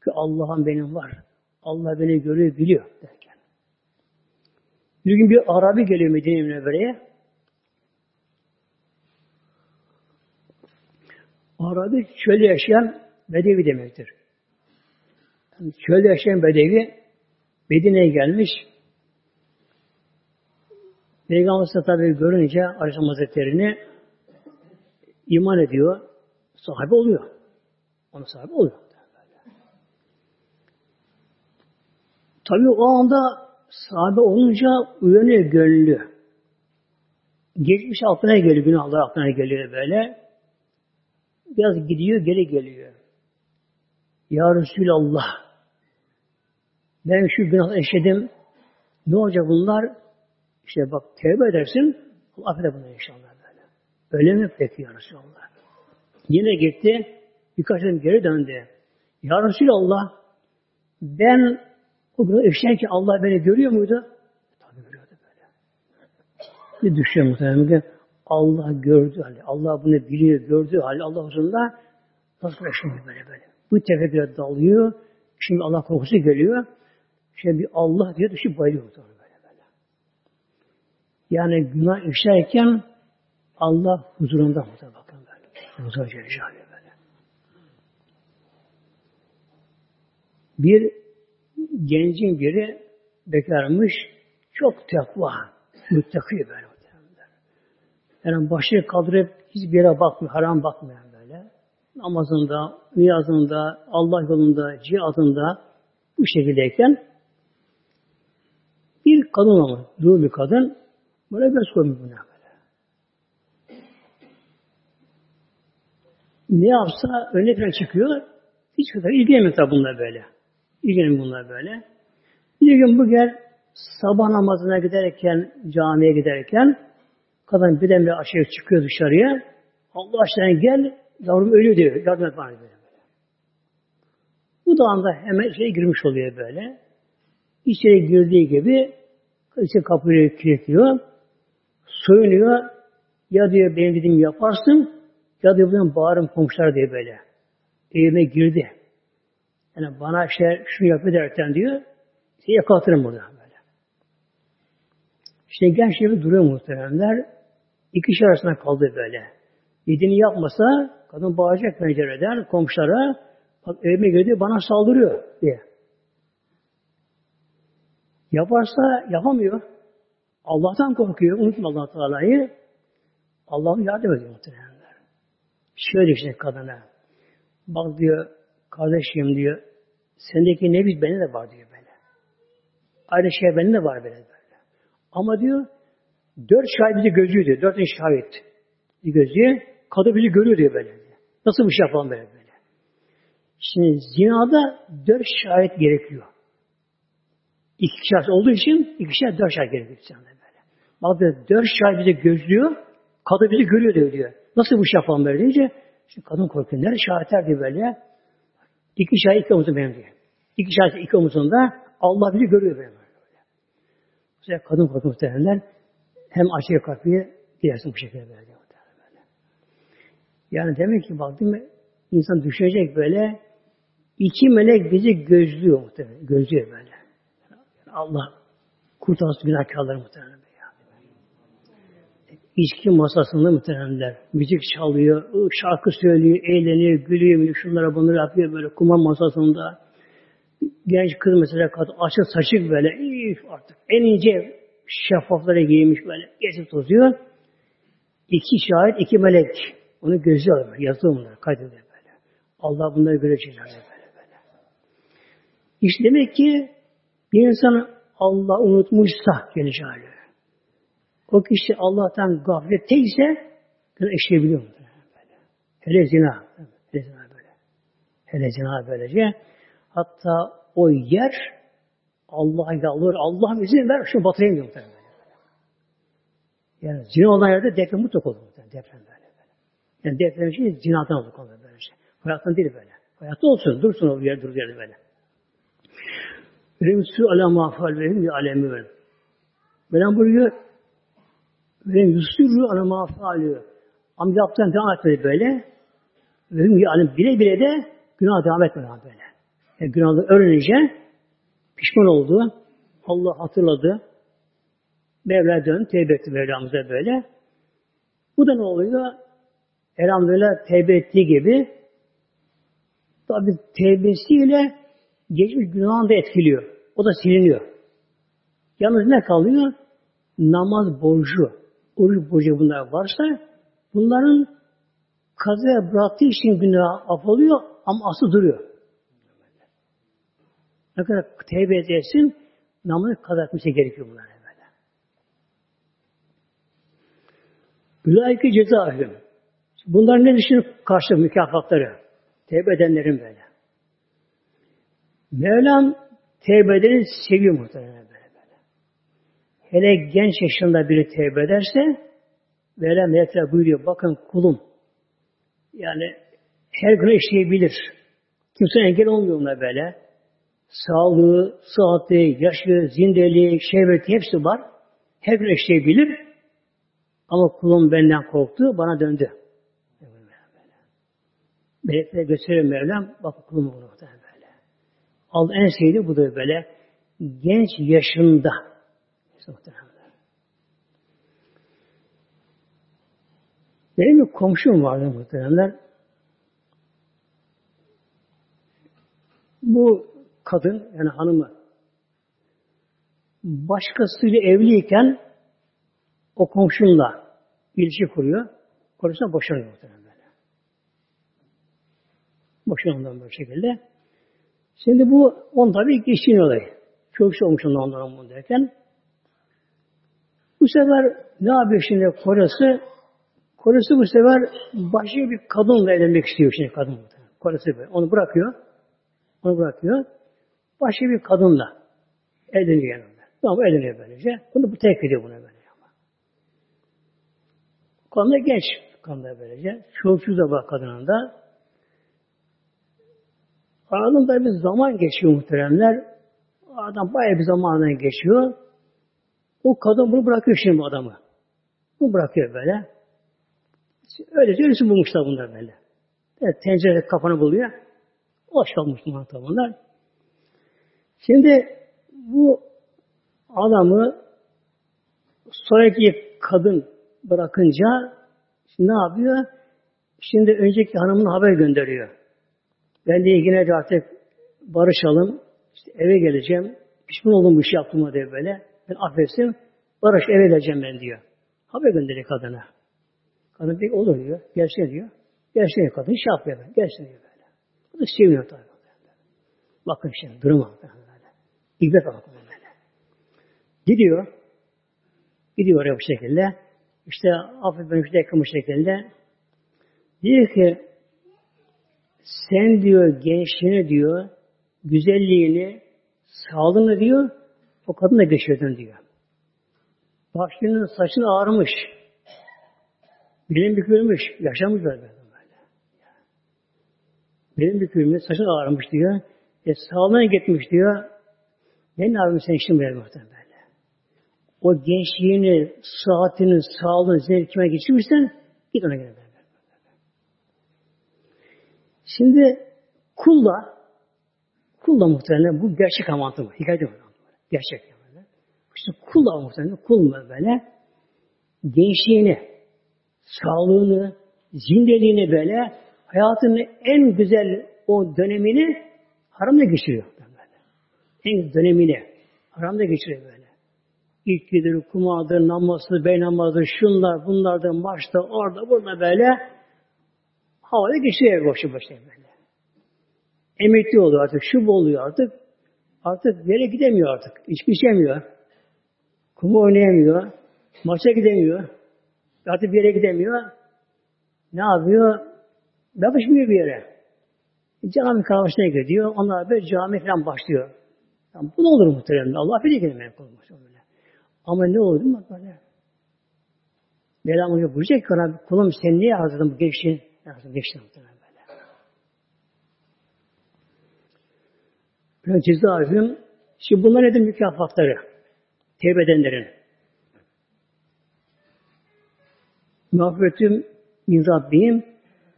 Ki Allah'ım benim var. Allah beni görüyor, biliyor derken. Bir gün bir Arabi geliyor Medine Münevvere'ye. Arabi çölde yaşayan Bedevi demektir. Yani çölde yaşayan Bedevi Medine'ye gelmiş. Peygamber tabi görünce Aleyhisselam Hazretleri'ni iman ediyor. Sahibi oluyor. Ona sahibi oluyor. Tabi o anda sahabe olunca uyanıyor gönlü. Geçmiş aklına geliyor, günahlar aklına geliyor böyle. Biraz gidiyor, geri geliyor. Ya Resulallah, ben şu günah eşledim, ne olacak bunlar? İşte bak tevbe edersin, Allah affeder bunu inşallah böyle. Öyle mi peki ya Resulallah? Yine gitti, birkaç adım geri döndü. Ya Resulallah, ben o günah işlerken Allah beni görüyor muydu? Tabii görüyordu böyle. Bir düşünüyor muhtemelen. Allah gördü hali. Allah bunu biliyor, gördü hali. Allah huzurunda nasıl yaşıyor böyle böyle. Bu tefekküre dalıyor. Şimdi Allah korkusu geliyor. Şimdi Allah diye düşüp bayılıyor böyle böyle. Yani günah işlerken Allah huzurunda muhtemelen bakın böyle. Huzur Celle böyle. Bir gencin biri bekarmış, çok takva, müttaki böyle. Yani başı kaldırıp hiçbir yere bakmıyor, haram bakmıyor böyle. Namazında, niyazında, Allah yolunda, cihazında bu şekildeyken bir kadın ama, dul bir kadın böyle göz koymuş buna. Ne yapsa önüne çıkıyor, hiç kadar ilgilenmiyor tabi bunlar böyle. İlgilenmiyor bunlar böyle. Bir gün bu gel sabah namazına giderken, camiye giderken kadın birdenbire aşağıya çıkıyor dışarıya. Allah aşkına gel, yavrum ölüyor diyor. Yardım et bana böyle. Bu da anda hemen içeri girmiş oluyor böyle. İçeri girdiği gibi işte kapıyı kilitliyor. Soyunuyor. Ya diyor benim dediğimi yaparsın ya diyor benim bağırım komşular diye böyle. Evime girdi. Yani bana işte şunu yap derken diyor seni yakalatırım burada böyle. İşte genç gibi duruyor muhteremler. İki kişi arasında kaldı böyle. Yediğini yapmasa kadın bağıracak pencereden komşulara bak evime girdi bana saldırıyor diye. Yaparsa yapamıyor. Allah'tan korkuyor. Unutma allah Teala'yı. Allah'ım yardım ediyor muhtemelen. Şöyle işte kadına. Bak diyor kardeşim diyor sendeki ne biz bende de var diyor böyle. Aynı şey bende de var böyle böyle. Ama diyor dört şahit bizi gözüyor diyor. Dört şahit. Bir gözüyor. Kadın bizi görüyor diyor böyle. Nasıl bir şey yapalım böyle böyle. Şimdi zinada dört şahit gerekiyor. İki şahit olduğu için iki şahit dört şahit gerekiyor. Böyle. Diyor, dört şahit bizi gözlüyor. Kadın bizi görüyor diyor. diyor. Nasıl bu şey yapalım böyle deyince şimdi kadın korkuyor. Nerede şahitler diyor böyle. İki şahit iki omuzun benim diyor. İki şahit iki omuzunda Allah bizi görüyor böyle. Sefer kadın korkuyor muhtemelenler. Hem açıyor kapıyı gidersin bu şekilde böyle. Böyle. Yani demek ki bak değil mi? İnsan düşünecek böyle iki melek bizi gözlüyor muhtemelen. Gözlüyor böyle. Allah kurtarsın günahkarları muhtemelen. İçki masasında muhteremler. Müzik çalıyor, şarkı söylüyor, eğleniyor, gülüyor, şunlara bunları yapıyor böyle kumar masasında. Genç kız mesela kadın açık saçık böyle, if artık en ince şeffaflara giymiş böyle, gezip tozuyor. İki şahit, iki melek. Onu gözlüyor, yazıyor bunlar, kaydediyor böyle. Allah bunları görecek böyle böyle. İşte demek ki bir insan Allah unutmuşsa geleceği o kişi Allah'tan gafletteyse eşleyebiliyor mu? Hele zina. Hele zina böyle. Hele zina böylece. Hatta o yer Allah'a yalvar, Allah izin ver, şunu batırayım diyor muhtemelen. Yani zina olan yerde deprem mutlaka olur muhtemelen. Deprem böyle. böyle. Yani deprem için zinadan olur konu böyle şey. Hayattan değil böyle. Hayatta olsun, dursun o yer, dur yerde böyle. Remsü ala mağfal ve hüm alemi ver. Mevlam buyuruyor, ve yusürrü ana mağfalü. Ama yaptığın devam etmedi böyle. Ve yani bile bile de günah devam etmedi böyle. Yani günahı öğrenince pişman oldu. Allah hatırladı. Mevla dön, tevbe etti Mevlamıza böyle. Bu da ne oluyor? Elhamdülillah tevbe ettiği gibi tabi tevbesiyle geçmiş günahını da etkiliyor. O da siliniyor. Yalnız ne kalıyor? Namaz borcu oruç borcu bunlar varsa bunların kazaya bıraktığı için günah af ama asıl duruyor. Ne kadar tevbe edersin namazı kaza etmesi gerekiyor bunlar böyle. Ülaike cezahüm. Bunlar ne düşünüp karşı mükafatları? Tevbe edenlerin böyle. Mevlam tevbe edeni seviyor muhtemelen. Hele genç yaşında biri tevbe ederse Mevla melekler buyuruyor. Bakın kulum yani her gün işleyebilir. Kimse engel olmuyor ona böyle. Sağlığı, sıhhati, yaşı, zindeliği, şehveti hepsi var. Her gün işleyebilir. Ama kulum benden korktu, bana döndü. Melekler gösteriyor Mevlam, bak kulum bunu böyle. Al en sevdiği bu da böyle. Genç yaşında. Benim bir komşum vardı muhteremler. Bu kadın yani hanımı başkasıyla evliyken o komşunla ilişki kuruyor. Konusunda boşanıyor muhtemelen böyle. Boşanıyor böyle şekilde. Şimdi bu on tabi geçtiğin olayı. Çok şey olmuş ondan bunu derken. Bu sefer ne yapıyor şimdi korası? Korası bu sefer başka bir kadınla evlenmek istiyor şimdi kadın. Korası böyle. Onu bırakıyor. Onu bırakıyor. Başka bir kadınla evleniyor yanında. Tamam evleniyor böylece. Bunu bu tek ediyor buna böyle. Kadın genç. Kadın da böylece. Çocuk da var kadının. Aradan da bir zaman geçiyor muhteremler. Aradan bayağı bir zamandan geçiyor. O kadın bunu bırakıyor şimdi bu adamı. Bunu bırakıyor böyle. Öylece ölüsü bulmuşlar bunlar böyle. Evet, tencere kafanı buluyor. O olmuş bunlar. Şimdi bu adamı sonraki kadın bırakınca şimdi ne yapıyor? Şimdi önceki hanımın haber gönderiyor. Ben de yine artık barışalım. İşte eve geleceğim. Pişman oldum bu işi yaptığıma diye böyle. Ben affetsin. Barış eve geleceğim ben diyor. Haber gönderiyor kadına. Kadın pek olur diyor. Gelsin diyor. Gelsin kadın şey yapıyor. Ben. Gelsin diyor böyle. Bu da seviyor tabii. Bakın şimdi duruma. İbret bakın böyle. Gidiyor. Gidiyor oraya bu şekilde. İşte affet beni işte yakın bu şekilde. Diyor ki sen diyor gençliğini diyor güzelliğini sağlığını diyor o kadın da geçirdin diyor. Başının saçın ağrımış. Benim bükülmüş. Yaşamış böyle. Benim bükülmüş. Saçın ağrımış diyor. E, sağlığına gitmiş diyor. Ne yapayım sen işin böyle muhtemelen böyle. O gençliğini, saatini, sağlığını, zevkime geçirmişsen git ona göre. Şimdi kulla kulla muhtemelen bu gerçek amantı bu. Hikaye değil Gerçek. İşte kulla muhtemelen kul böyle gençliğini, sağlığını, zindeliğini böyle hayatının en güzel o dönemini haramda geçiriyor. Böyle. En dönemini haramda geçiriyor böyle. İlkidir, kumadır, namazı, bey namazı, şunlar, bunlar da maçta, orada, burada böyle havada geçiyor boşu boşu böyle. Emekli oluyor artık, şu oluyor artık. Artık yere gidemiyor artık. İçki içemiyor. Kumu oynayamıyor. Maça gidemiyor. Artık bir yere gidemiyor. Ne yapıyor? Yapışmıyor bir yere. Cami kahvesine gidiyor. Onlar böyle cami falan başlıyor. Yani bu da olur muhtemelen. Allah affedin ki demek olmaz öyle. Ama ne olur değil mi böyle? Mevlam Hoca buyuracak ki kulum sen niye hazırladın bu gençliğin? Nasıl geçti muhtemelen böyle. Böyle cezaevim. Şimdi bunlar nedir mükafatları? Tevbe edenlerin. Mağfiretim min.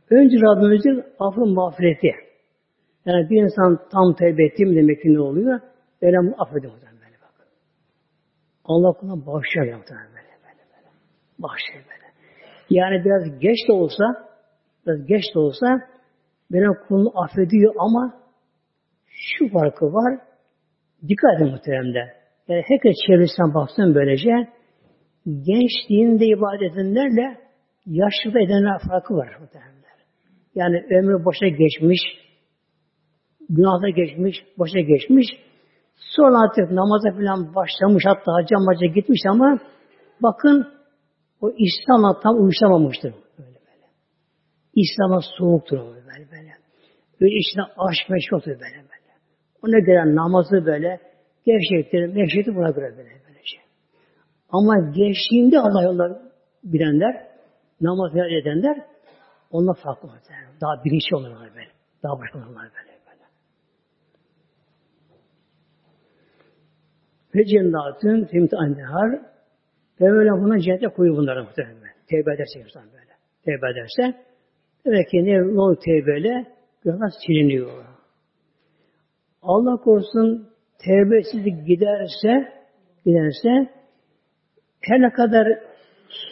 Önce Rabbimizin affı mağfireti. Yani bir insan tam tevbe ettim demek ki ne oluyor? Mevlam affediyor muhtemelen böyle bak. Allah kula bağışlar ya muhtemelen böyle böyle böyle. Bağışlar böyle. Yani biraz geç de olsa biraz geç de olsa benim kulunu affediyor ama şu farkı var. Dikkat edin muhteremde. Yani herkes çevresinden baksın böylece gençliğinde ibadet edenlerle yaşlı edenler farkı var muhteremler. Yani ömrü boşa geçmiş, günahda geçmiş, boşa geçmiş. Sonra artık namaza falan başlamış hatta maca gitmiş ama bakın o İslam'la tam uyuşamamıştır. İslam'a soğuktur böyle böyle. Öyle içine aşk meşk yoktur böyle böyle. Ona göre namazı böyle gevşektir, mevşektir buna göre böyle böylece. Ama gençliğinde Allah yollar bilenler, namaz edenler onlar farklı olurlar. Daha bilinçli olurlar böyle. Daha başka olurlar böyle. böyle. Ve cennetin timtihan nehar ve böyle buna cennete koyu bunları muhtemelen. Tevbe ederse insan böyle. Tevbe ederse demek ki ne, ne olur tevbeyle günah siliniyor. Allah korusun tevbesizlik giderse giderse her ne kadar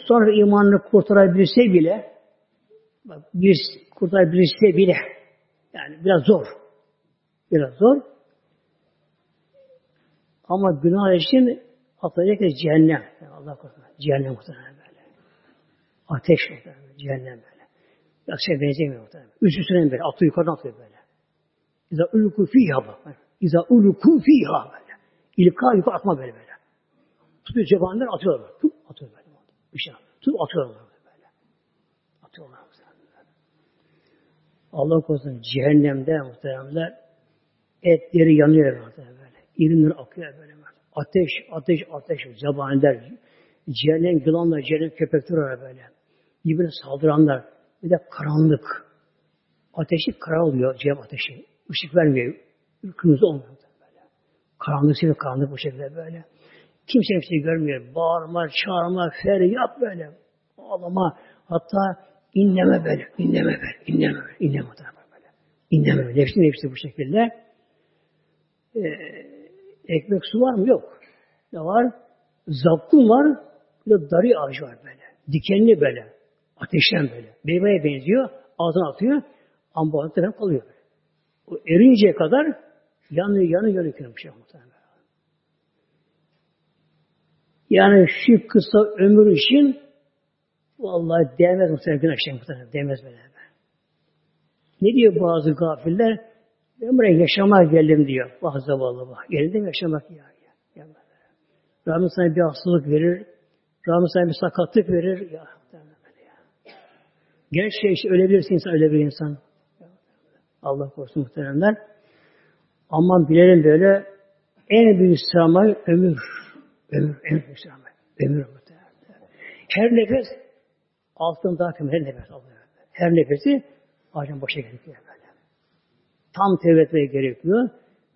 sonra imanını kurtarabilse bile Bak, bir kurtarabilirse bile yani biraz zor. Biraz zor. Ama günah için atacak cehennem. Allah korusun. Cehennem muhtemelen böyle. Ateş muhtemelen. Cehennem böyle. Yakışa benzemiyor muhtemelen. Üst üstüne böyle. Atı yukarıdan atıyor böyle. İza uluku fiha bak. İza uluku fiha böyle. İlka yukarı atma böyle böyle. Tutuyor cebanlar atıyorlar. Tut atıyor böyle. Bir şey Tut atıyorlar böyle. Atıyorlar. Allah korusun cehennemde muhteremler etleri yanıyor muhterem böyle. İrinler akıyor böyle. Ateş, ateş, ateş, zabaniler, cehennem yılanlar, cehennem köpekler böyle. Birbirine saldıranlar. Bir de karanlık. Ateşi kara oluyor, cehennem ateşi. Işık vermiyor. Kırmızı olmuyor böyle. Karanlık seviyor, karanlık bu şekilde böyle. Kimse şey görmüyor. Bağırma, çağırma, feryat böyle. Ağlama. Hatta inleme böyle, inleme böyle, inleme böyle, inleme böyle. İnleme böyle. Nefsin nefsi bu şekilde. Ee, ekmek su var mı? Yok. Ne var? Zakkum var. Bir de darı ağacı var böyle. Dikenli böyle. Ateşten böyle. Meyveye benziyor. Ağzına atıyor. Ama bu kalıyor. O erinceye kadar yanıyor, yanıyor, yanıyor. Bir şey muhtemelen. Yani şu kısa ömür için vallahi değmez muhtemelen günah şey muhtemelen. Değmez böyle. Ne diyor bazı gafiller? Ben buraya yaşamaya geldim diyor. Vah zavallı vah. Geldim yaşamak ya. ya. Rabbim sana bir hastalık verir. Rabbim sana bir sakatlık verir. Ya. Gerçi işte ölebilirsin insan, öyle bir insan. Allah korusun muhteremler. Aman bilelim böyle en büyük sırama ömür. Ömür, en büyük sırama. Ömür muhteremler. Her nefes altın daha kıymetli nefes alıyor. Her nefesi ağacın başa gerekiyor böyle. Tam tevbe gerekiyor.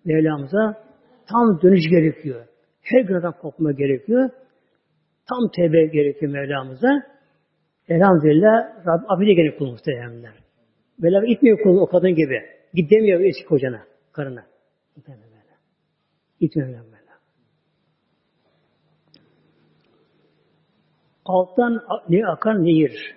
Mevlamıza tam dönüş gerekiyor. Her günahdan kopma gerekiyor. Tam tevbe gerekiyor Mevlamıza. Elhamdülillah Rabbim affede gene kul muhteremler. Böyle itmiyor kulu o kadın gibi. Git demiyor eski kocana, karına. İtmiyor böyle. Alttan ne akar nehir.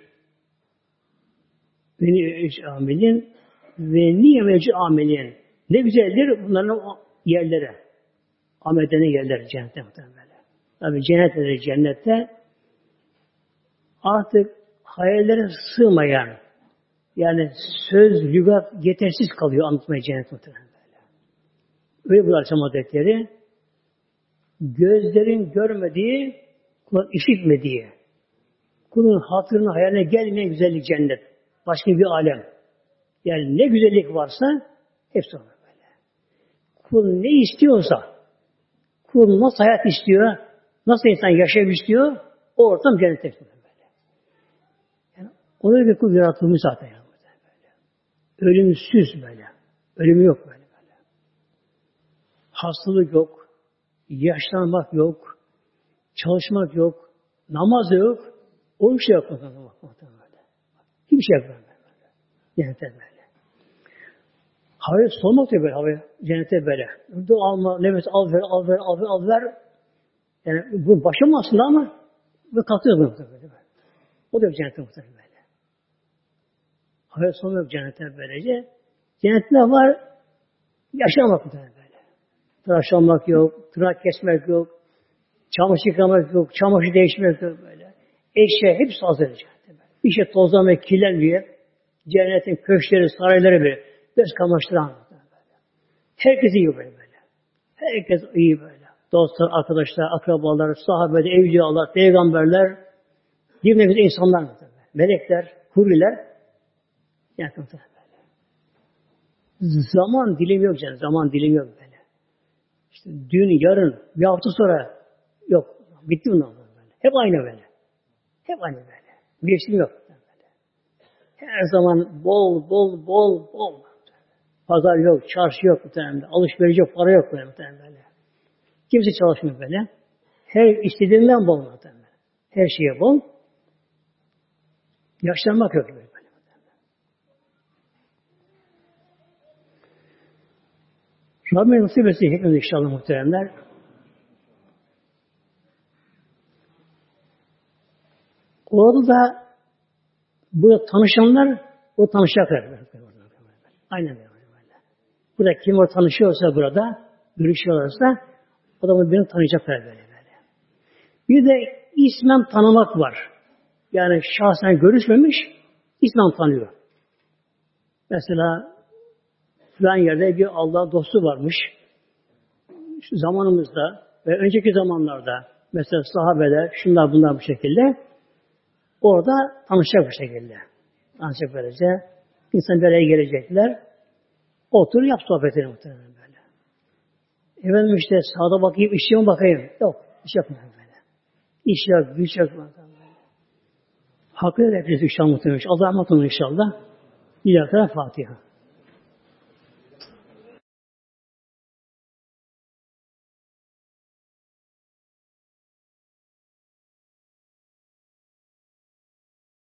Ve niye amelin ve niye mevci amelin. Ne güzeldir bunların yerleri. Amedenin yerleri cennette muhtemelen. Tabi cennette cennette artık hayallere sığmayan yani söz, lügat yetersiz kalıyor anlatmaya cennet muhtemelen böyle. Öyle bu Aleyhisselam Hazretleri gözlerin görmediği, kulak işitmediği, kulun hatırına hayaline gelmeyen güzellik cennet. Başka bir alem. Yani ne güzellik varsa hepsi olur böyle. Kul ne istiyorsa, kul nasıl hayat istiyor, nasıl insan yaşayıp istiyor, o ortam cennet böyle. Ona bir kul yaratılmış zaten. Yani. Ölümsüz böyle. Ölümü yok böyle. böyle. Hastalık yok. Yaşlanmak yok. Çalışmak yok. Namaz yok. O bir şey yok. Hiçbir şey yok. Böyle. Cennette böyle. Havaya solmak diyor böyle havaya. Cennette böyle. Dur alma, nefes al ver, al ver, al ver, al ver. Yani bu başım aslında ama ve kalkıyor böyle. O da cennette muhtemelen böyle. Havaya solmak cennette böylece. Cennette var? Yaşamak böyle. Tıraş olmak yok, tırnak kesmek yok, çamaşır yıkamak yok, çamaşır değişmek yok böyle. Eşya hepsi hazır cennette. Bir şey tozlamak, kirlenmiyor. Cennetin köşkleri, sarayları böyle. Göz kamaştıran. Herkes iyi böyle böyle. Herkes iyi böyle. Dostlar, arkadaşlar, akrabalar, sahabeler, evliyalar, peygamberler, bir insanlar, melekler, huriler, yakın böyle. Zaman dilimi yok canım, zaman dilimi yok böyle. İşte dün, yarın, bir hafta sonra yok. Bitti bundan böyle. Hep aynı böyle. Hep aynı böyle. Bir değişim yok. Her zaman bol bol bol bol. Pazar yok, çarşı yok muhtemelen. Alışveriş yok, para yok muhtemelen. Kimse çalışmıyor böyle. Her istediğinden bol muhtemelen. Her şeye bol. Yaşlanmak yok böyle. Rabbim nasip etsin hepimiz inşallah muhteremler. Orada da Burada tanışanlar o tanışacaklar. Aynen böyle. Burada kim o tanışıyorsa burada, görüşüyorlarsa o da birini tanıyacaklar böyle böyle. Bir de ismen tanımak var. Yani şahsen görüşmemiş, ismen tanıyor. Mesela filan yerde bir Allah dostu varmış. Şu zamanımızda ve önceki zamanlarda mesela sahabeler, şunlar bunlar bu şekilde orada tanışacak bu şekilde. Tanışacak böylece. İnsan bir araya gelecekler. Otur yap sohbetini muhtemelen böyle. Efendim işte sağda bakayım, işe mi bakayım? Yok, iş yapmıyorum böyle. İş yok, güç yok. Hakkı hepiniz inşallah muhtemelen. Allah'a emanet olun inşallah. Bir Fatiha.